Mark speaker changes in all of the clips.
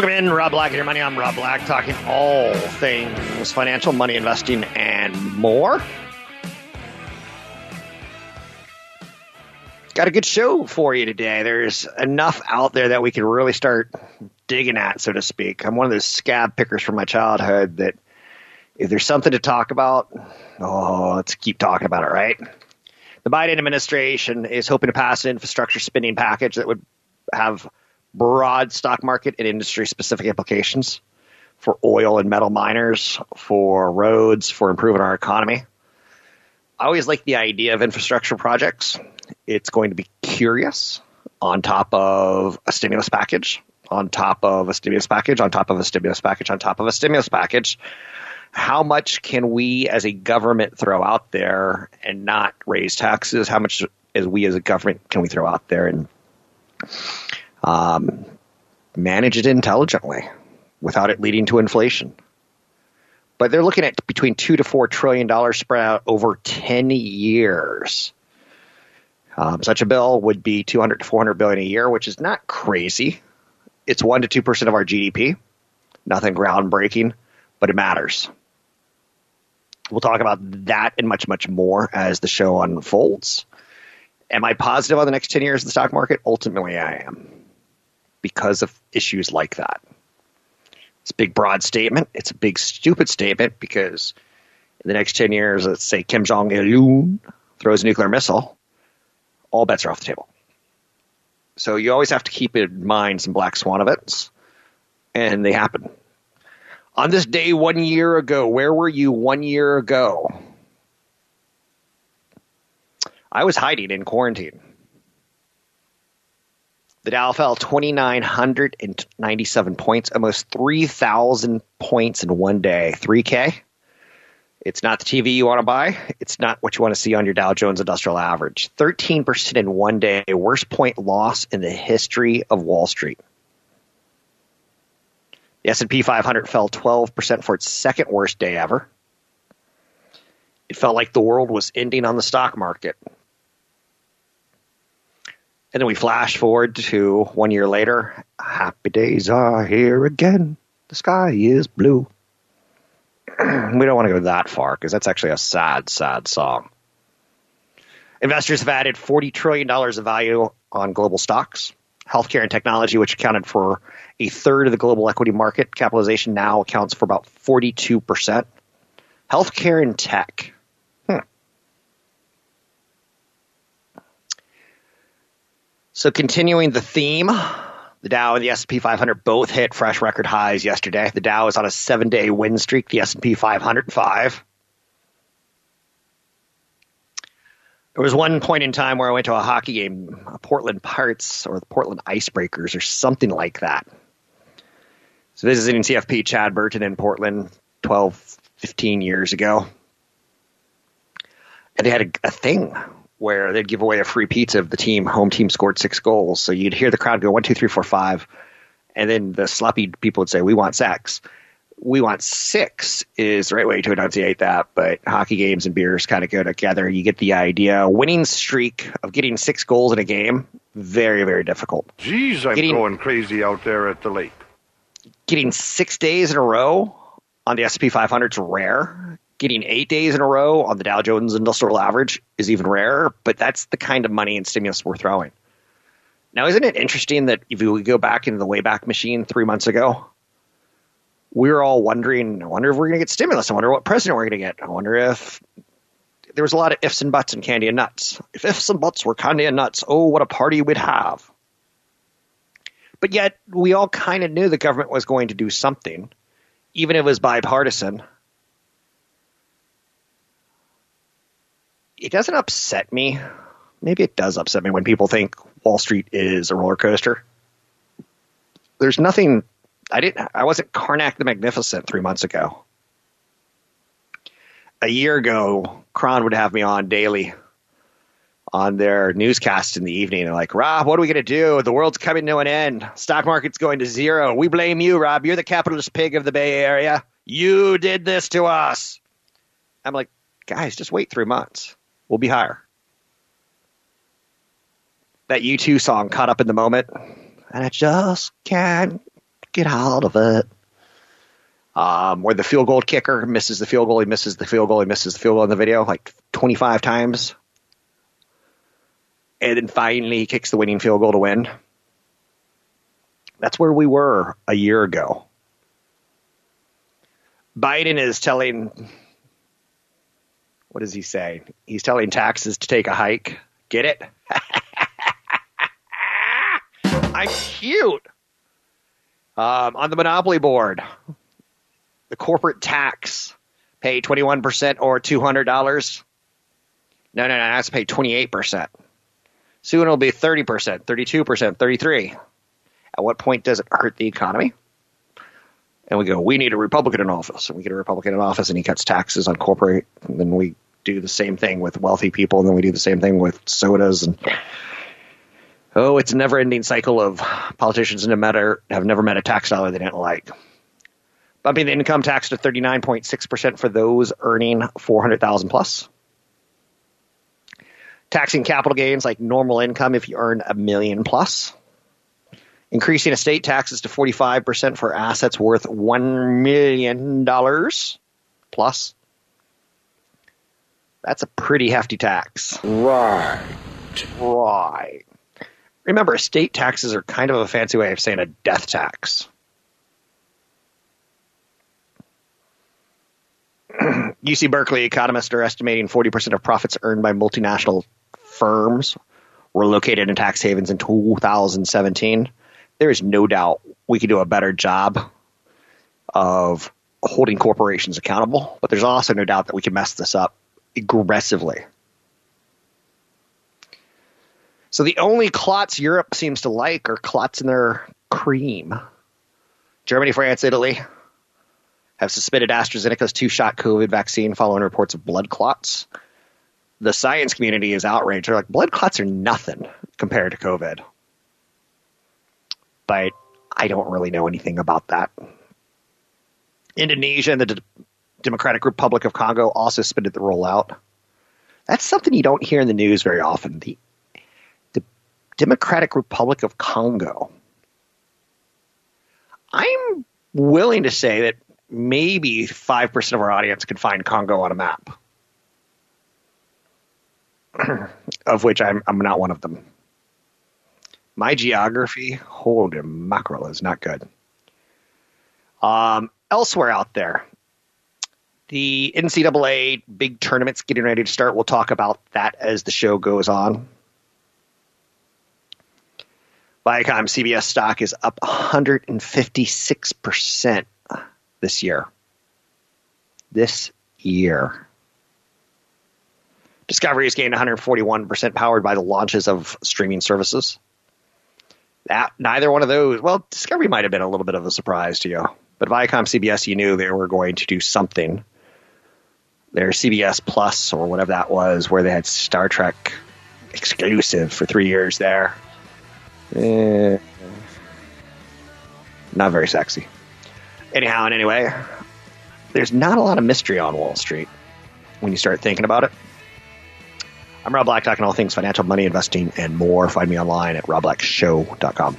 Speaker 1: Welcome in, Rob Black and your money. I'm Rob Black, talking all things financial, money investing, and more. Got a good show for you today. There's enough out there that we can really start digging at, so to speak. I'm one of those scab pickers from my childhood that if there's something to talk about, oh, let's keep talking about it, right? The Biden administration is hoping to pass an infrastructure spending package that would have broad stock market and industry specific implications for oil and metal miners, for roads, for improving our economy. I always like the idea of infrastructure projects. It's going to be curious on top of a stimulus package, on top of a stimulus package, on top of a stimulus package, on top of a stimulus package. How much can we as a government throw out there and not raise taxes? How much as we as a government can we throw out there and um, manage it intelligently without it leading to inflation. But they're looking at between two to four trillion dollars spread out over ten years. Um, such a bill would be 200 to 400 billion a year, which is not crazy. It's one to two percent of our GDP. Nothing groundbreaking, but it matters. We'll talk about that and much, much more as the show unfolds. Am I positive on the next 10 years of the stock market? Ultimately, I am because of issues like that. It's a big, broad statement. It's a big, stupid statement because in the next 10 years, let's say Kim Jong un throws a nuclear missile, all bets are off the table. So you always have to keep in mind some black swan events, and they happen. On this day one year ago, where were you one year ago? I was hiding in quarantine. The Dow fell 2,997 points, almost 3,000 points in one day. 3K. It's not the TV you want to buy. It's not what you want to see on your Dow Jones Industrial Average. 13% in one day, worst point loss in the history of Wall Street. The S&P 500 fell 12% for its second worst day ever. It felt like the world was ending on the stock market. And then we flash forward to one year later. Happy days are here again. The sky is blue. we don't want to go that far because that's actually a sad, sad song. Investors have added $40 trillion of value on global stocks. Healthcare and technology, which accounted for a third of the global equity market capitalization, now accounts for about 42%. Healthcare and tech So continuing the theme, the Dow and the S&P 500 both hit fresh record highs yesterday. The Dow is on a seven-day win streak. The S&P 505. There was one point in time where I went to a hockey game, Portland Pirates or the Portland Icebreakers or something like that. So visiting CFP Chad Burton in Portland, 12 15 years ago. And they had a, a thing where they'd give away a free pizza if the team home team scored six goals. So you'd hear the crowd go one, two, three, four, five, and then the sloppy people would say, "We want sex." We want six is the right way to enunciate that, but hockey games and beers kind of go together. You get the idea. Winning streak of getting six goals in a game, very, very difficult.
Speaker 2: Geez, I'm
Speaker 1: Getting-
Speaker 2: going crazy out there at the lake.
Speaker 1: Getting six days in a row on the S&P 500 is rare. Getting eight days in a row on the Dow Jones Industrial Average is even rarer, but that's the kind of money and stimulus we're throwing. Now, isn't it interesting that if we go back into the Wayback Machine three months ago, we were all wondering, I wonder if we're going to get stimulus. I wonder what president we're going to get. I wonder if there was a lot of ifs and buts and candy and nuts. If ifs and buts were candy and nuts, oh, what a party we'd have. But yet, we all kind of knew the government was going to do something, even if it was bipartisan. It doesn't upset me. Maybe it does upset me when people think Wall Street is a roller coaster. There's nothing. I didn't. I wasn't Karnak the Magnificent three months ago. A year ago, Kron would have me on daily on their newscast in the evening. They're like, Rob, what are we going to do? The world's coming to an end. Stock market's going to zero. We blame you, Rob. You're the capitalist pig of the Bay Area. You did this to us. I'm like, guys, just wait three months. We'll be higher. That U2 song, Caught Up in the Moment, and I just can't get out of it. Um, where the field goal kicker misses the field goal, he misses the field goal, he misses the field goal in the video like 25 times and then finally he kicks the winning field goal to win. That's where we were a year ago. Biden is telling, what does he say? He's telling taxes to take a hike. Get it? I'm cute. Um, on the Monopoly board, the corporate tax pay 21% or $200. No, no, no, that's pay 28%. Soon it'll be 30%, 32%, 33. At what point does it hurt the economy? And we go, we need a Republican in office. And we get a Republican in office and he cuts taxes on corporate. And then we do the same thing with wealthy people. And then we do the same thing with sodas. And oh, it's a never ending cycle of politicians no matter, have never met a tax dollar they didn't like. Bumping the income tax to 39.6% for those earning 400,000 plus taxing capital gains like normal income if you earn a million plus, increasing estate taxes to 45% for assets worth $1 million plus. That's a pretty hefty tax.
Speaker 2: Right.
Speaker 1: Right. Remember, estate taxes are kind of a fancy way of saying a death tax. UC Berkeley economists are estimating 40% of profits earned by multinational firms were located in tax havens in 2017. There is no doubt we could do a better job of holding corporations accountable, but there's also no doubt that we can mess this up aggressively. So the only clots Europe seems to like are clots in their cream. Germany, France, Italy have suspended AstraZeneca's two-shot COVID vaccine following reports of blood clots. The science community is outraged. They're like, blood clots are nothing compared to COVID. But I don't really know anything about that. Indonesia and the D- Democratic Republic of Congo also suspended the rollout. That's something you don't hear in the news very often. The, the Democratic Republic of Congo. I'm willing to say that maybe 5% of our audience could find Congo on a map, of which I'm, I'm not one of them. My geography, holy mackerel, is not good. Um, elsewhere out there, the NCAA big tournaments getting ready to start. We'll talk about that as the show goes on. Viacom CBS stock is up 156% this year. This year. Discovery has gained 141% powered by the launches of streaming services. Neither one of those, well, Discovery might have been a little bit of a surprise to you, but Viacom CBS, you knew they were going to do something their CBS Plus or whatever that was, where they had Star Trek exclusive for three years there. Eh, not very sexy. Anyhow, and anyway, there's not a lot of mystery on Wall Street when you start thinking about it. I'm Rob Black, talking all things financial, money, investing, and more. Find me online at robblackshow.com.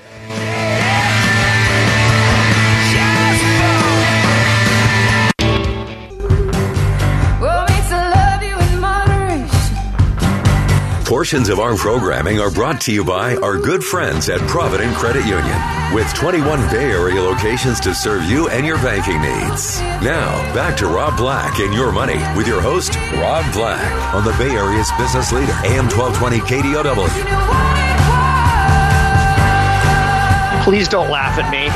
Speaker 3: Portions of our programming are brought to you by our good friends at Provident Credit Union, with 21 Bay Area locations to serve you and your banking needs. Now, back to Rob Black and Your Money with your host, Rob Black, on the Bay Area's business leader, AM 1220 KDOW.
Speaker 1: Please don't laugh at me.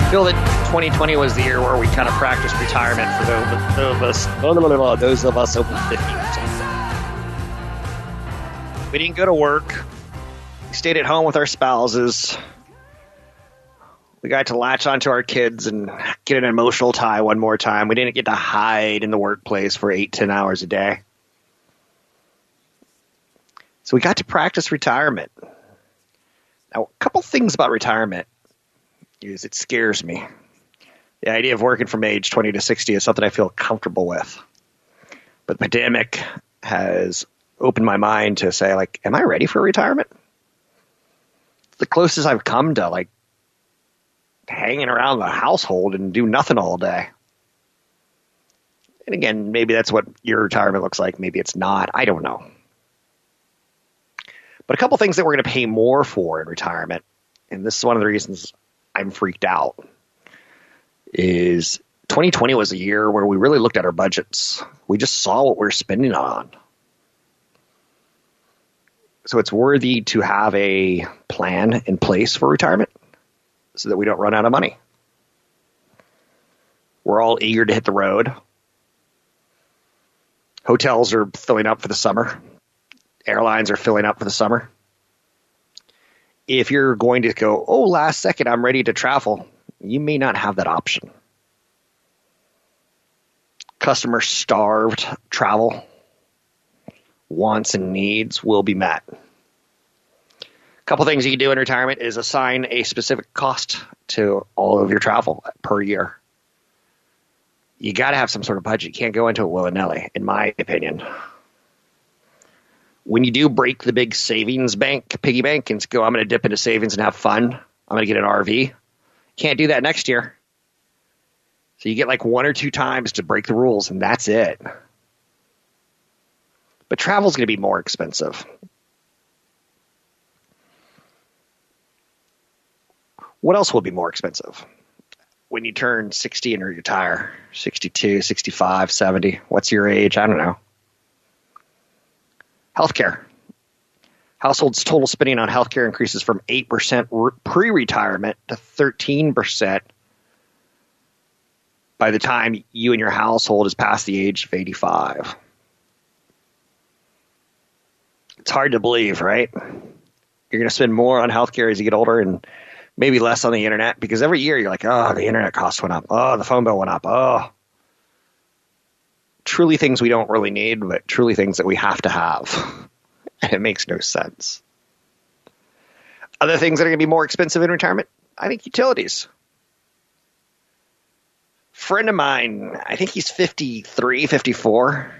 Speaker 1: I feel that 2020 was the year where we kind of practiced retirement for those of us, those of us over 50 years old. We didn't go to work. We stayed at home with our spouses. We got to latch onto our kids and get an emotional tie one more time. We didn't get to hide in the workplace for eight, ten hours a day. So we got to practice retirement. Now, a couple things about retirement is it scares me. The idea of working from age 20 to 60 is something I feel comfortable with. But the pandemic has opened my mind to say, like, am I ready for retirement? The closest I've come to like hanging around the household and do nothing all day. And again, maybe that's what your retirement looks like. Maybe it's not. I don't know. But a couple things that we're going to pay more for in retirement, and this is one of the reasons I'm freaked out, is 2020 was a year where we really looked at our budgets. We just saw what we we're spending on so it's worthy to have a plan in place for retirement so that we don't run out of money. We're all eager to hit the road. Hotels are filling up for the summer. Airlines are filling up for the summer. If you're going to go, oh, last second, I'm ready to travel, you may not have that option. Customer starved travel wants and needs will be met. A couple things you can do in retirement is assign a specific cost to all of your travel per year. You got to have some sort of budget. You can't go into it willy nilly, in my opinion. When you do break the big savings bank, piggy bank, and go, I'm going to dip into savings and have fun. I'm going to get an RV. Can't do that next year. So you get like one or two times to break the rules, and that's it. But travel's going to be more expensive. What else will be more expensive? When you turn 60 and retire, 62, 65, 70, what's your age? I don't know. Healthcare. Households' total spending on healthcare increases from 8% pre retirement to 13% by the time you and your household is past the age of 85. It's hard to believe, right? You're going to spend more on healthcare as you get older and maybe less on the internet because every year you're like, oh, the internet cost went up. Oh, the phone bill went up. Oh. Truly things we don't really need, but truly things that we have to have. and it makes no sense. Other things that are going to be more expensive in retirement, I think utilities. Friend of mine, I think he's 53, 54.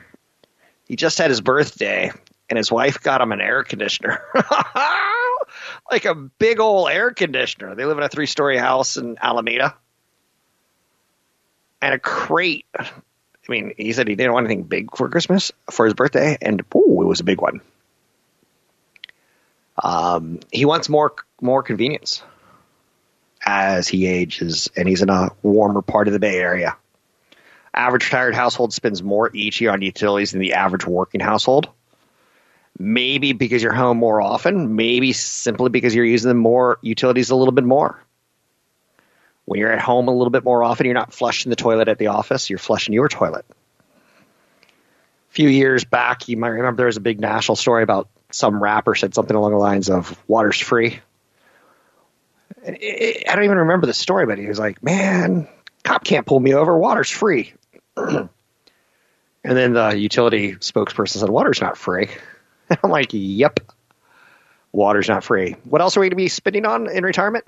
Speaker 1: He just had his birthday and his wife got him an air conditioner. like a big old air conditioner. They live in a three story house in Alameda. And a crate. I mean, he said he didn't want anything big for Christmas for his birthday, and ooh, it was a big one. Um, he wants more more convenience as he ages, and he's in a warmer part of the Bay Area. Average retired household spends more each year on utilities than the average working household. Maybe because you're home more often, maybe simply because you're using the more utilities a little bit more. When you're at home a little bit more often, you're not flushing the toilet at the office, you're flushing your toilet. A few years back, you might remember there was a big national story about some rapper said something along the lines of water's free. I don't even remember the story, but he was like, man, cop can't pull me over. Water's free. and then the utility spokesperson said, water's not free. I'm like, yep, water's not free. What else are we going to be spending on in retirement?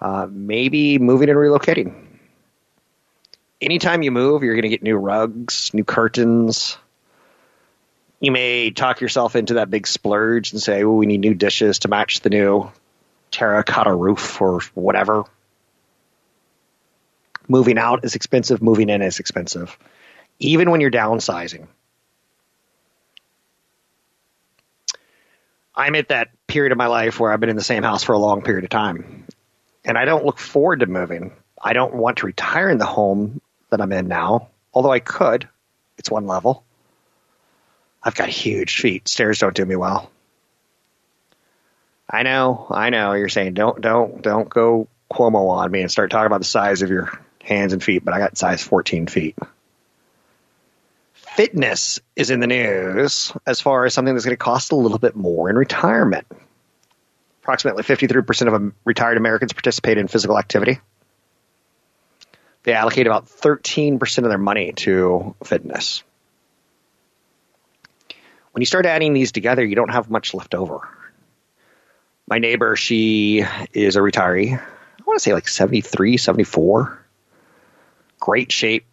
Speaker 1: Uh, maybe moving and relocating. Anytime you move, you're going to get new rugs, new curtains. You may talk yourself into that big splurge and say, oh, we need new dishes to match the new terracotta roof or whatever. Moving out is expensive, moving in is expensive. Even when you're downsizing. I'm at that period of my life where I've been in the same house for a long period of time. And I don't look forward to moving. I don't want to retire in the home that I'm in now, although I could. It's one level. I've got huge feet. Stairs don't do me well. I know, I know. You're saying don't, don't, don't go Cuomo on me and start talking about the size of your hands and feet, but I got size 14 feet. Fitness is in the news as far as something that's going to cost a little bit more in retirement. Approximately 53% of retired Americans participate in physical activity. They allocate about 13% of their money to fitness. When you start adding these together, you don't have much left over. My neighbor, she is a retiree. I want to say like 73, 74. Great shape,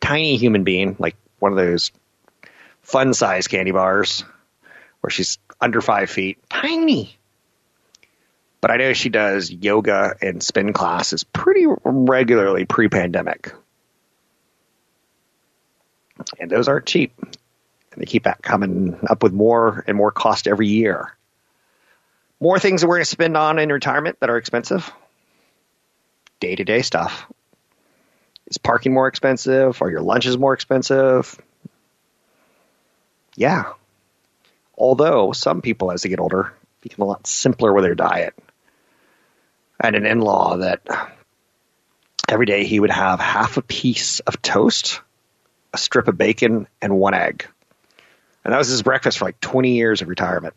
Speaker 1: tiny human being, like one of those fun size candy bars where she's under five feet. Tiny. But I know she does yoga and spin classes pretty regularly pre pandemic. And those aren't cheap. And they keep coming up with more and more cost every year. More things that we're going to spend on in retirement that are expensive. Day to day stuff. Is parking more expensive? Are your lunches more expensive? Yeah. Although some people, as they get older, become a lot simpler with their diet. I had an in law that every day he would have half a piece of toast, a strip of bacon, and one egg. And that was his breakfast for like 20 years of retirement.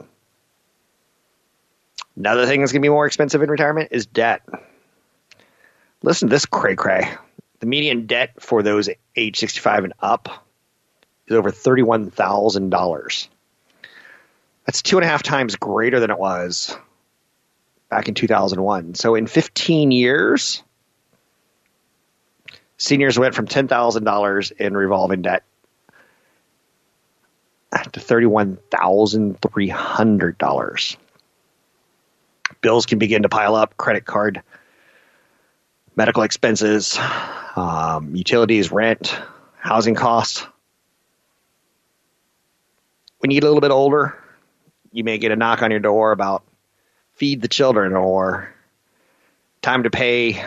Speaker 1: Another thing that's going to be more expensive in retirement is debt. Listen to this cray cray. The median debt for those age 65 and up is over $31,000. That's two and a half times greater than it was back in 2001. So in 15 years, seniors went from $10,000 in revolving debt to $31,300. Bills can begin to pile up, credit card, medical expenses, um, utilities, rent, housing costs. When you get a little bit older, you may get a knock on your door about feed the children or time to pay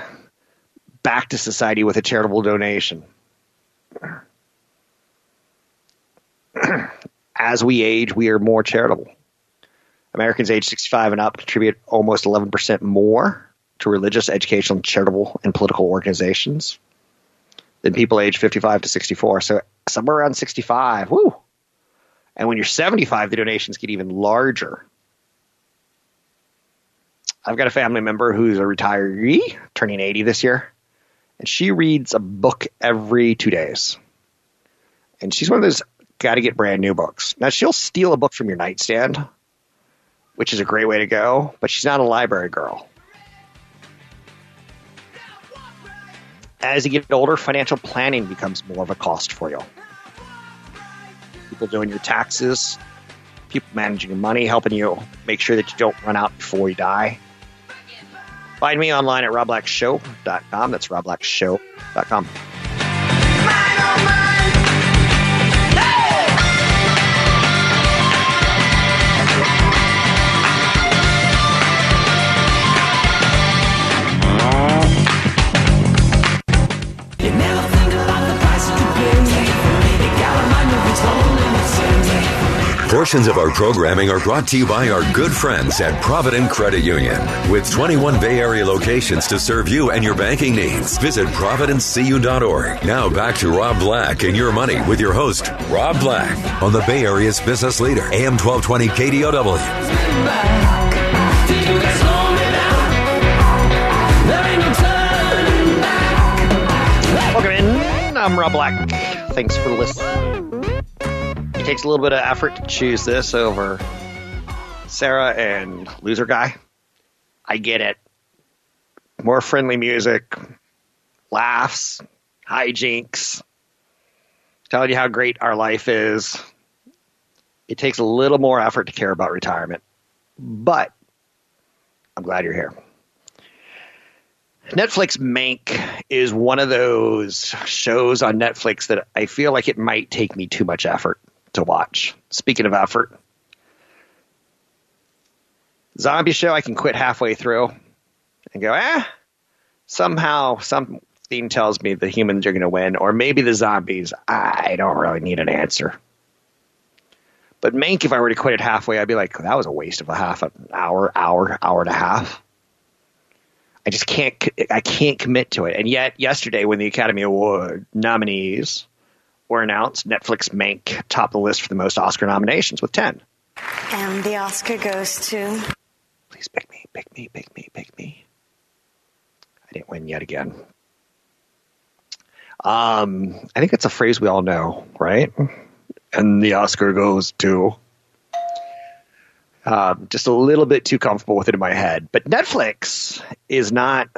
Speaker 1: back to society with a charitable donation. As we age, we are more charitable. Americans age 65 and up contribute almost 11% more to religious, educational, charitable, and political organizations than people age 55 to 64. So somewhere around 65. Woo! And when you're 75, the donations get even larger. I've got a family member who's a retiree, turning 80 this year, and she reads a book every two days. And she's one of those got to get brand new books. Now, she'll steal a book from your nightstand, which is a great way to go, but she's not a library girl. As you get older, financial planning becomes more of a cost for you. People doing your taxes, people managing your money, helping you make sure that you don't run out before you die. Find me online at robblackshow.com. That's robblackshow.com.
Speaker 3: Portions of our programming are brought to you by our good friends at Provident Credit Union. With 21 Bay Area locations to serve you and your banking needs, visit providentcu.org. Now back to Rob Black and your money with your host, Rob Black, on the Bay Area's business leader, AM 1220 KDOW.
Speaker 1: Welcome in. I'm Rob Black. Thanks for listening. It takes a little bit of effort to choose this over Sarah and Loser Guy. I get it. More friendly music, laughs, hijinks, telling you how great our life is. It takes a little more effort to care about retirement. But I'm glad you're here. Netflix Mank is one of those shows on Netflix that I feel like it might take me too much effort to watch. Speaking of effort, zombie show I can quit halfway through and go, ah, somehow something tells me the humans are going to win, or maybe the zombies. I don't really need an answer. But Mank, if I were to quit it halfway, I'd be like, that was a waste of a half an hour, hour, hour and a half. I just can't, I can't commit to it. And yet, yesterday, when the Academy Award nominees were announced, Netflix Mank topped the list for the most Oscar nominations with 10.
Speaker 4: And the Oscar goes to.
Speaker 1: Please pick me, pick me, pick me, pick me. I didn't win yet again. Um, I think it's a phrase we all know, right? And the Oscar goes to. Um, just a little bit too comfortable with it in my head. But Netflix is not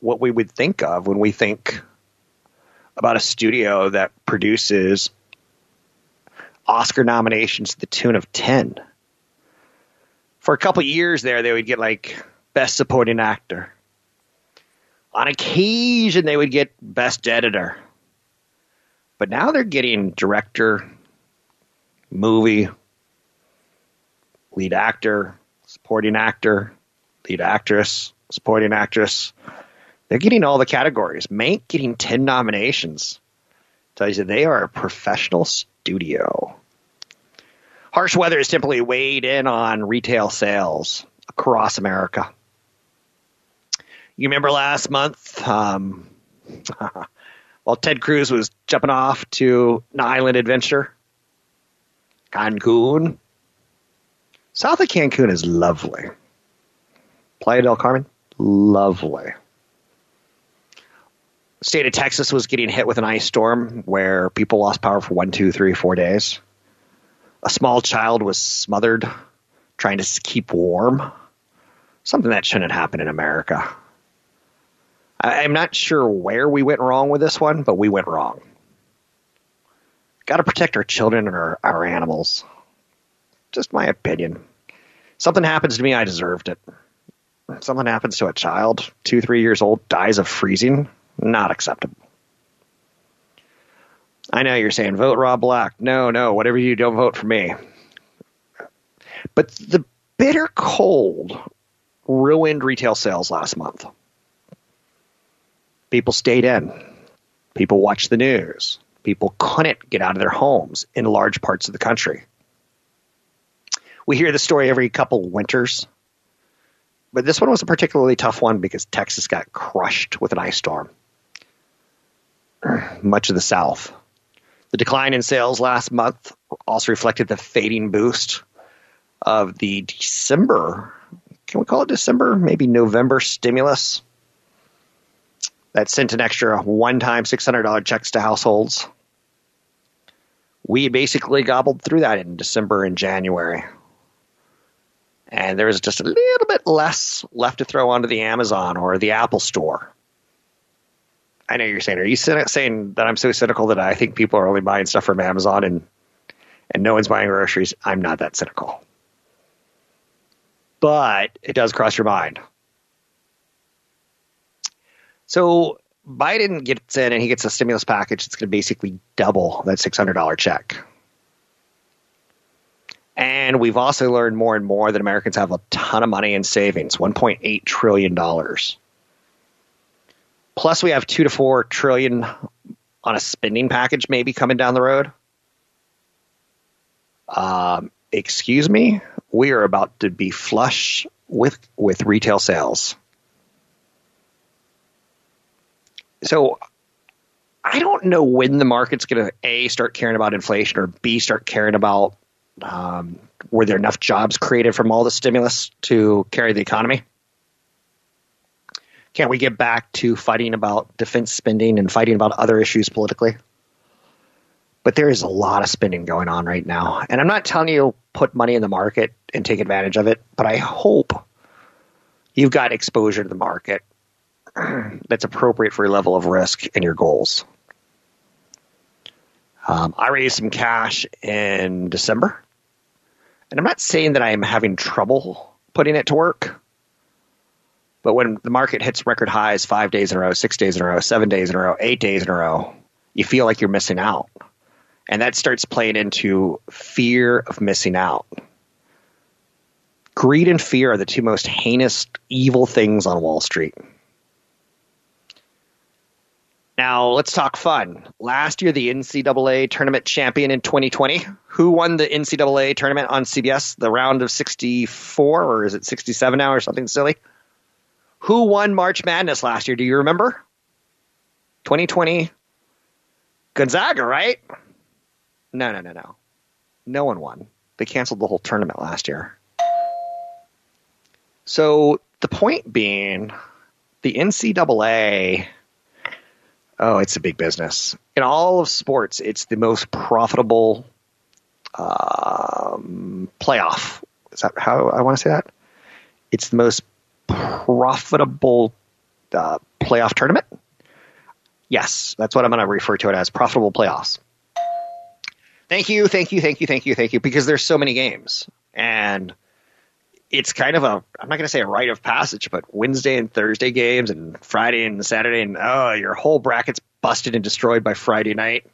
Speaker 1: what we would think of when we think about a studio that produces Oscar nominations to the tune of 10. For a couple years there, they would get like Best Supporting Actor. On occasion, they would get Best Editor. But now they're getting Director, Movie, Lead Actor, Supporting Actor, Lead Actress, Supporting Actress. They're getting all the categories. Mank getting 10 nominations tells you they are a professional studio. Harsh weather has simply weighed in on retail sales across America. You remember last month, um, while Ted Cruz was jumping off to an island adventure, Cancun. South of Cancun is lovely. Playa del Carmen, lovely. State of Texas was getting hit with an ice storm where people lost power for one, two, three, four days. A small child was smothered trying to keep warm. Something that shouldn't happen in America. I, I'm not sure where we went wrong with this one, but we went wrong. Got to protect our children and our, our animals. Just my opinion. Something happens to me, I deserved it. Something happens to a child, two, three years old, dies of freezing. Not acceptable. I know you're saying vote Rob Black. No, no, whatever you don't vote for me. But the bitter cold ruined retail sales last month. People stayed in. People watched the news. People couldn't get out of their homes in large parts of the country. We hear the story every couple winters, but this one was a particularly tough one because Texas got crushed with an ice storm. Much of the South. The decline in sales last month also reflected the fading boost of the December, can we call it December? Maybe November stimulus that sent an extra one time $600 checks to households. We basically gobbled through that in December and January. And there was just a little bit less left to throw onto the Amazon or the Apple Store. I know you're saying, are you saying that I'm so cynical that I think people are only buying stuff from Amazon and and no one's buying groceries? I'm not that cynical. But it does cross your mind. So Biden gets in and he gets a stimulus package that's going to basically double that $600 check. And we've also learned more and more that Americans have a ton of money in savings $1.8 trillion. Plus, we have two to four trillion on a spending package maybe coming down the road. Um, excuse me, we are about to be flush with with retail sales. So I don't know when the market's going to a start caring about inflation or b start caring about um, were there enough jobs created from all the stimulus to carry the economy. Can't we get back to fighting about defense spending and fighting about other issues politically? But there is a lot of spending going on right now. And I'm not telling you put money in the market and take advantage of it, but I hope you've got exposure to the market that's appropriate for your level of risk and your goals. Um, I raised some cash in December, and I'm not saying that I am having trouble putting it to work. But when the market hits record highs five days in a row, six days in a row, seven days in a row, eight days in a row, you feel like you're missing out. And that starts playing into fear of missing out. Greed and fear are the two most heinous, evil things on Wall Street. Now, let's talk fun. Last year, the NCAA tournament champion in 2020. Who won the NCAA tournament on CBS? The round of 64, or is it 67 now, or something silly? Who won March Madness last year? Do you remember? 2020. Gonzaga, right? No, no, no, no. No one won. They canceled the whole tournament last year. So the point being, the NCAA Oh, it's a big business. In all of sports, it's the most profitable um, playoff. Is that how I want to say that? It's the most profitable uh, playoff tournament. Yes, that's what I'm going to refer to it as profitable playoffs. Thank you, thank you, thank you, thank you, thank you, because there's so many games. And it's kind of a I'm not going to say a rite of passage, but Wednesday and Thursday games and Friday and Saturday and oh, your whole bracket's busted and destroyed by Friday night.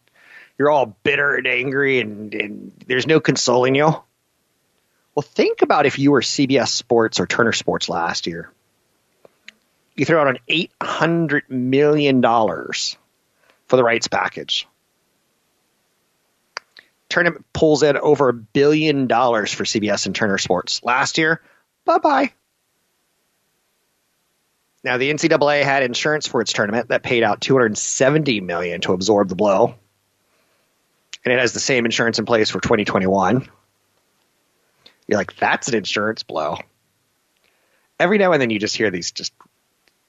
Speaker 1: You're all bitter and angry and, and there's no consoling you. Well, think about if you were CBS Sports or Turner Sports last year. You throw out an eight hundred million dollars for the rights package tournament pulls in over a billion dollars for CBS and Turner Sports. Last year, bye bye. Now the NCAA had insurance for its tournament that paid out 270 million to absorb the blow. And it has the same insurance in place for 2021. You're like, that's an insurance blow. Every now and then you just hear these just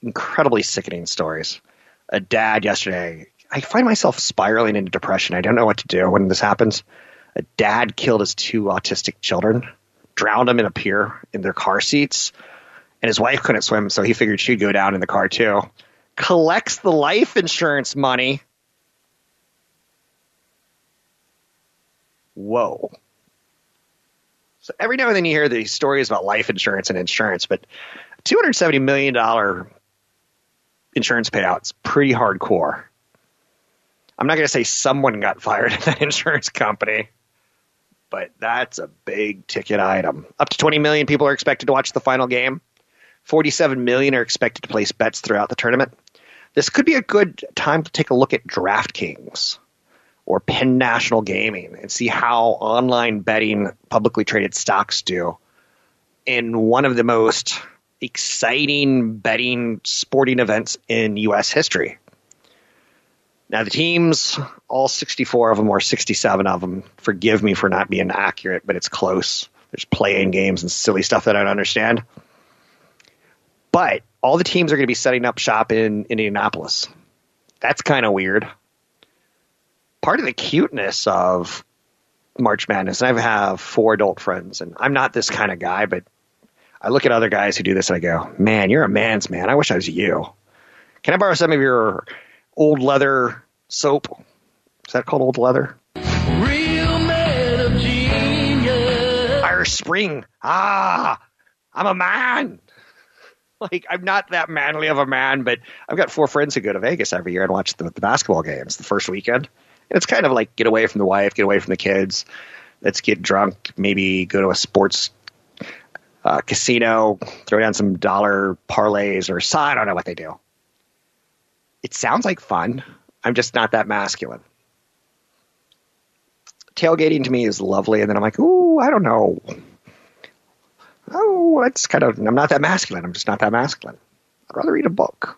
Speaker 1: incredibly sickening stories. A dad yesterday I find myself spiraling into depression. I don't know what to do when this happens. A dad killed his two autistic children, drowned them in a pier in their car seats, and his wife couldn't swim, so he figured she'd go down in the car too. Collects the life insurance money. Whoa. So every now and then you hear these stories about life insurance and insurance, but $270 million insurance payout's pretty hardcore. I'm not going to say someone got fired at that insurance company, but that's a big ticket item. Up to 20 million people are expected to watch the final game. 47 million are expected to place bets throughout the tournament. This could be a good time to take a look at DraftKings or Penn National Gaming and see how online betting publicly traded stocks do in one of the most exciting betting sporting events in U.S. history. Now, the teams, all 64 of them or 67 of them, forgive me for not being accurate, but it's close. There's playing games and silly stuff that I don't understand. But all the teams are going to be setting up shop in Indianapolis. That's kind of weird. Part of the cuteness of March Madness, and I have four adult friends, and I'm not this kind of guy, but I look at other guys who do this and I go, man, you're a man's man. I wish I was you. Can I borrow some of your old leather soap. Is that called old leather? Irish Spring. Ah, I'm a man. Like I'm not that manly of a man, but I've got four friends who go to Vegas every year and watch the, the basketball games the first weekend. It's kind of like get away from the wife, get away from the kids. Let's get drunk, maybe go to a sports uh, casino, throw down some dollar parlays or so, I don't know what they do. It sounds like fun. I'm just not that masculine. Tailgating to me is lovely, and then I'm like, ooh, I don't know. Oh, that's kind of, I'm not that masculine. I'm just not that masculine. I'd rather read a book.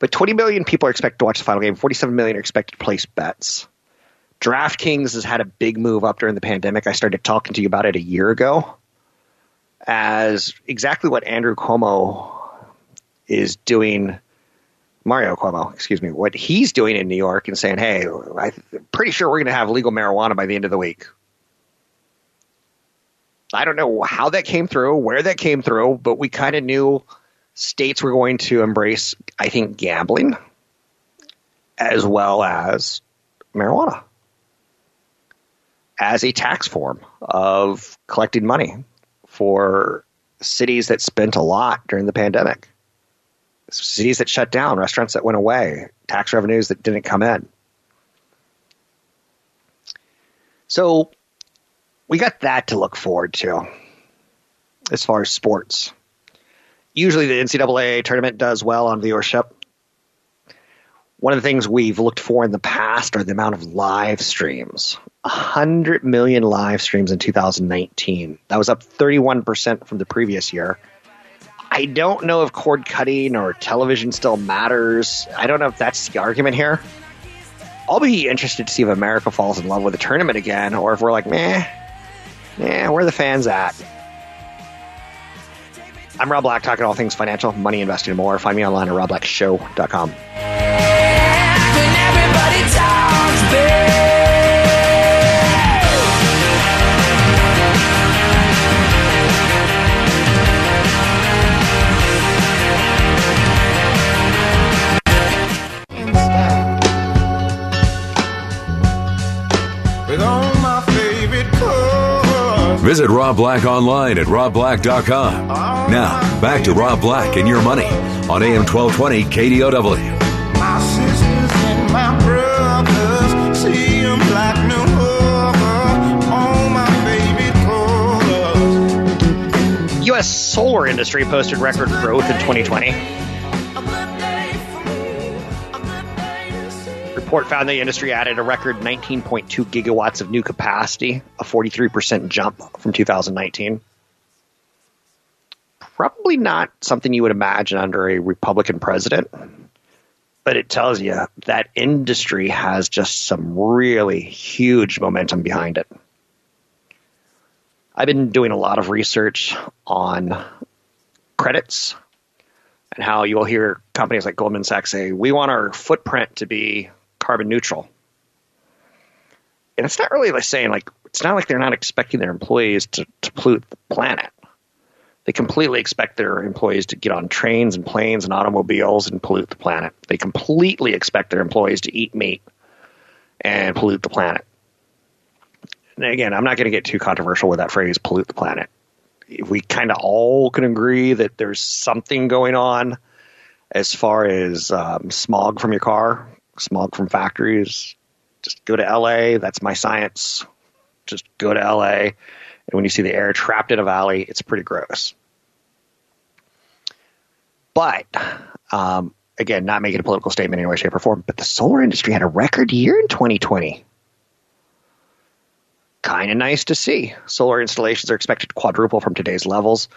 Speaker 1: But 20 million people are expected to watch the final game. 47 million are expected to place bets. DraftKings has had a big move up during the pandemic. I started talking to you about it a year ago as exactly what Andrew Cuomo is doing Mario Cuomo, excuse me, what he's doing in New York and saying, "Hey, I'm pretty sure we're going to have legal marijuana by the end of the week." I don't know how that came through, where that came through, but we kind of knew states were going to embrace, I think, gambling as well as marijuana as a tax form of collecting money for cities that spent a lot during the pandemic, cities that shut down, restaurants that went away, tax revenues that didn't come in. So we got that to look forward to as far as sports. Usually the NCAA tournament does well on viewership. One of the things we've looked for in the past are the amount of live streams. 100 million live streams in 2019. That was up 31% from the previous year. I don't know if cord cutting or television still matters. I don't know if that's the argument here. I'll be interested to see if America falls in love with the tournament again, or if we're like, meh, yeah, where are the fans at? I'm Rob Black, talking all things financial, money, investing, and more. Find me online at robblackshow.com.
Speaker 3: Visit Rob Black online at robblack.com. Now, back to Rob Black and your money on AM 1220 KDOW.
Speaker 5: My sisters and my brothers see 'em like no other. All my baby colors.
Speaker 1: U.S. solar industry posted record growth in 2020. Report found the industry added a record 19.2 gigawatts of new capacity, a 43% jump from 2019. Probably not something you would imagine under a Republican president, but it tells you that industry has just some really huge momentum behind it. I've been doing a lot of research on credits and how you'll hear companies like Goldman Sachs say, we want our footprint to be carbon neutral. And it's not really like saying like it's not like they're not expecting their employees to, to pollute the planet. They completely expect their employees to get on trains and planes and automobiles and pollute the planet. They completely expect their employees to eat meat and pollute the planet. And again, I'm not going to get too controversial with that phrase, pollute the planet. If we kind of all can agree that there's something going on as far as um, smog from your car, smog from factories, just go to LA. That's my science. Just go to LA. And when you see the air trapped in a valley, it's pretty gross. But um, again, not making a political statement in any way, shape, or form, but the solar industry had a record year in 2020. Kind of nice to see. Solar installations are expected to quadruple from today's levels.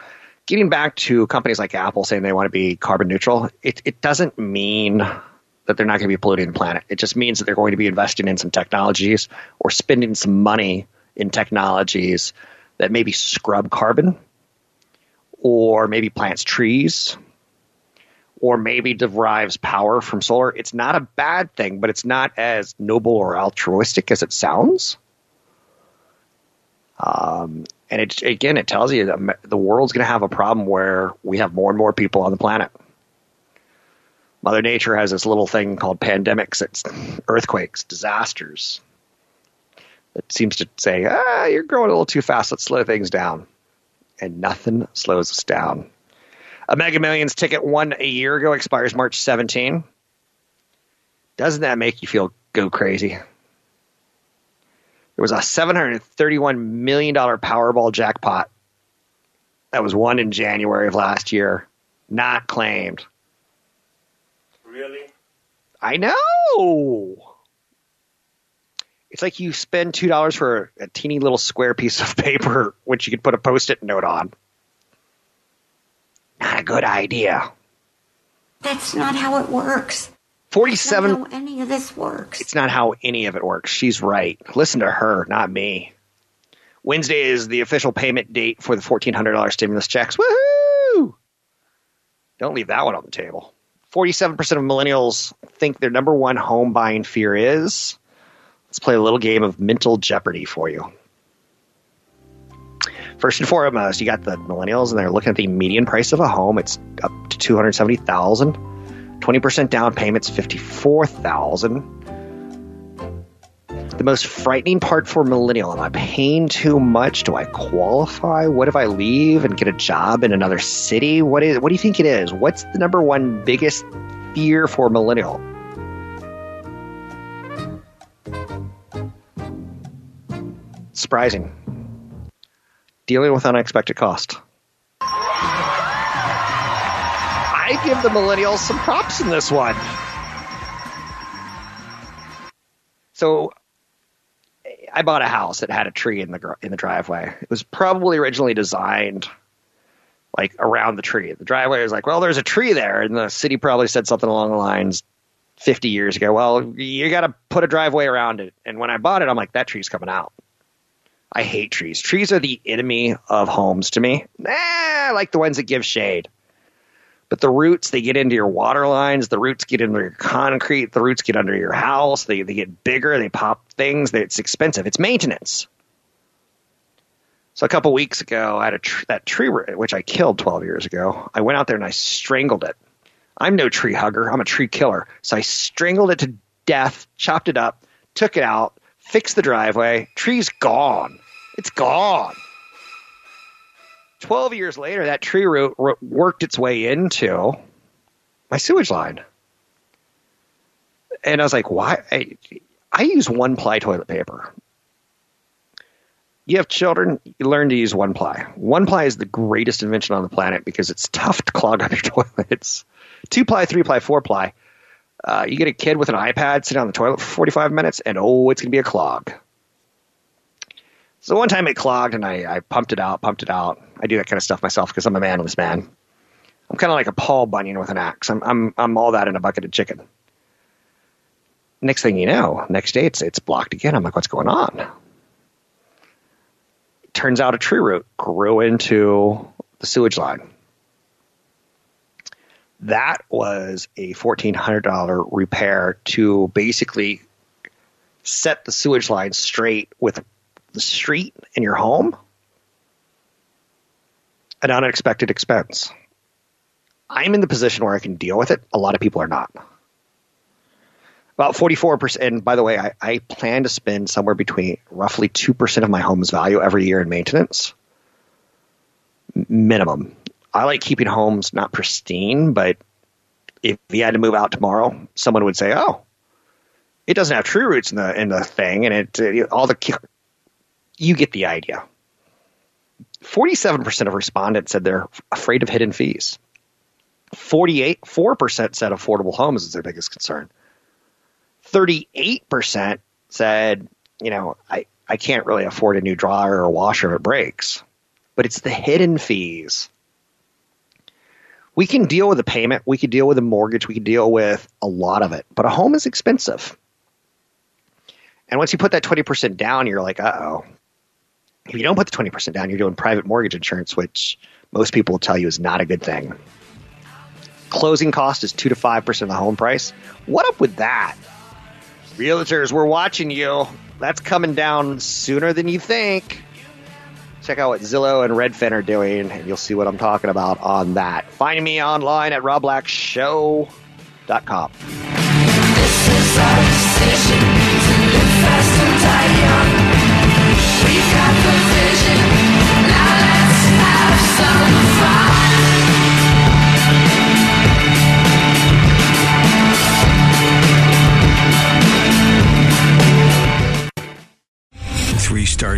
Speaker 1: Getting back to companies like Apple saying they want to be carbon neutral, it, it doesn't mean that they're not going to be polluting the planet. It just means that they're going to be investing in some technologies or spending some money in technologies that maybe scrub carbon or maybe plants trees or maybe derives power from solar. It's not a bad thing, but it's not as noble or altruistic as it sounds. Um, and it, again, it tells you that the world's going to have a problem where we have more and more people on the planet. Mother Nature has this little thing called pandemics, it's earthquakes, disasters. It seems to say, ah, you're growing a little too fast. Let's slow things down. And nothing slows us down. A Mega Millions ticket won a year ago expires March 17. Doesn't that make you feel go crazy? There was a $731 million Powerball jackpot that was won in January of last year, not claimed.
Speaker 5: Really?
Speaker 1: I know. It's like you spend two dollars for a teeny little square piece of paper, which you could put a post-it note on. Not a good idea.
Speaker 4: That's not how it works. Not
Speaker 1: Forty-seven.
Speaker 4: how any of this works.
Speaker 1: It's not how any of it works. She's right. Listen to her, not me. Wednesday is the official payment date for the $1,400 stimulus checks. Woohoo! Don't leave that one on the table. 47% of millennials think their number one home buying fear is. Let's play a little game of mental jeopardy for you. First and foremost, you got the millennials, and they're looking at the median price of a home. It's up to 270000 20% down payments, 54000 the most frightening part for millennial. Am i paying too much? Do i qualify? What if i leave and get a job in another city? What is what do you think it is? What's the number one biggest fear for millennial? Surprising. Dealing with unexpected cost. I give the millennials some props in this one. So I bought a house that had a tree in the in the driveway. It was probably originally designed like around the tree. The driveway was like, well, there's a tree there, and the city probably said something along the lines 50 years ago. Well, you got to put a driveway around it. And when I bought it, I'm like, that tree's coming out. I hate trees. Trees are the enemy of homes to me. Nah, I like the ones that give shade. But the roots, they get into your water lines. The roots get into your concrete. The roots get under your house. They, they get bigger. They pop things. They, it's expensive. It's maintenance. So a couple weeks ago, I had a tr- that tree which I killed 12 years ago. I went out there and I strangled it. I'm no tree hugger. I'm a tree killer. So I strangled it to death, chopped it up, took it out, fixed the driveway. Tree's gone. It's gone. 12 years later, that tree root worked its way into my sewage line. And I was like, why? I, I use one ply toilet paper. You have children, you learn to use one ply. One ply is the greatest invention on the planet because it's tough to clog up your toilets. Two ply, three ply, four ply. Uh, you get a kid with an iPad sitting on the toilet for 45 minutes, and oh, it's going to be a clog. So one time it clogged and I, I pumped it out, pumped it out. I do that kind of stuff myself because I'm a manless man. I'm kind of like a Paul Bunyan with an axe. I'm, I'm, I'm all that in a bucket of chicken. Next thing you know, next day it's, it's blocked again. I'm like, what's going on? Turns out a tree root grew into the sewage line. That was a $1,400 repair to basically set the sewage line straight with the street in your home, an unexpected expense. I'm in the position where I can deal with it. A lot of people are not. About 44%. And by the way, I, I plan to spend somewhere between roughly 2% of my home's value every year in maintenance. Minimum. I like keeping homes not pristine, but if you had to move out tomorrow, someone would say, "Oh, it doesn't have tree roots in the in the thing, and it, it all the you get the idea. 47% of respondents said they're afraid of hidden fees. 48 4% said affordable homes is their biggest concern. 38% said, you know, I, I can't really afford a new dryer or washer if it breaks. But it's the hidden fees. We can deal with a payment, we can deal with a mortgage, we can deal with a lot of it, but a home is expensive. And once you put that 20% down, you're like, uh oh, if you don't put the 20% down, you're doing private mortgage insurance, which most people will tell you is not a good thing. Closing cost is 2 to 5% of the home price. What up with that? Realtors, we're watching you. That's coming down sooner than you think. Check out what Zillow and Redfin are doing, and you'll see what I'm talking about on that. Find me online at robblackshow.com. This is our decision to live fast and die young.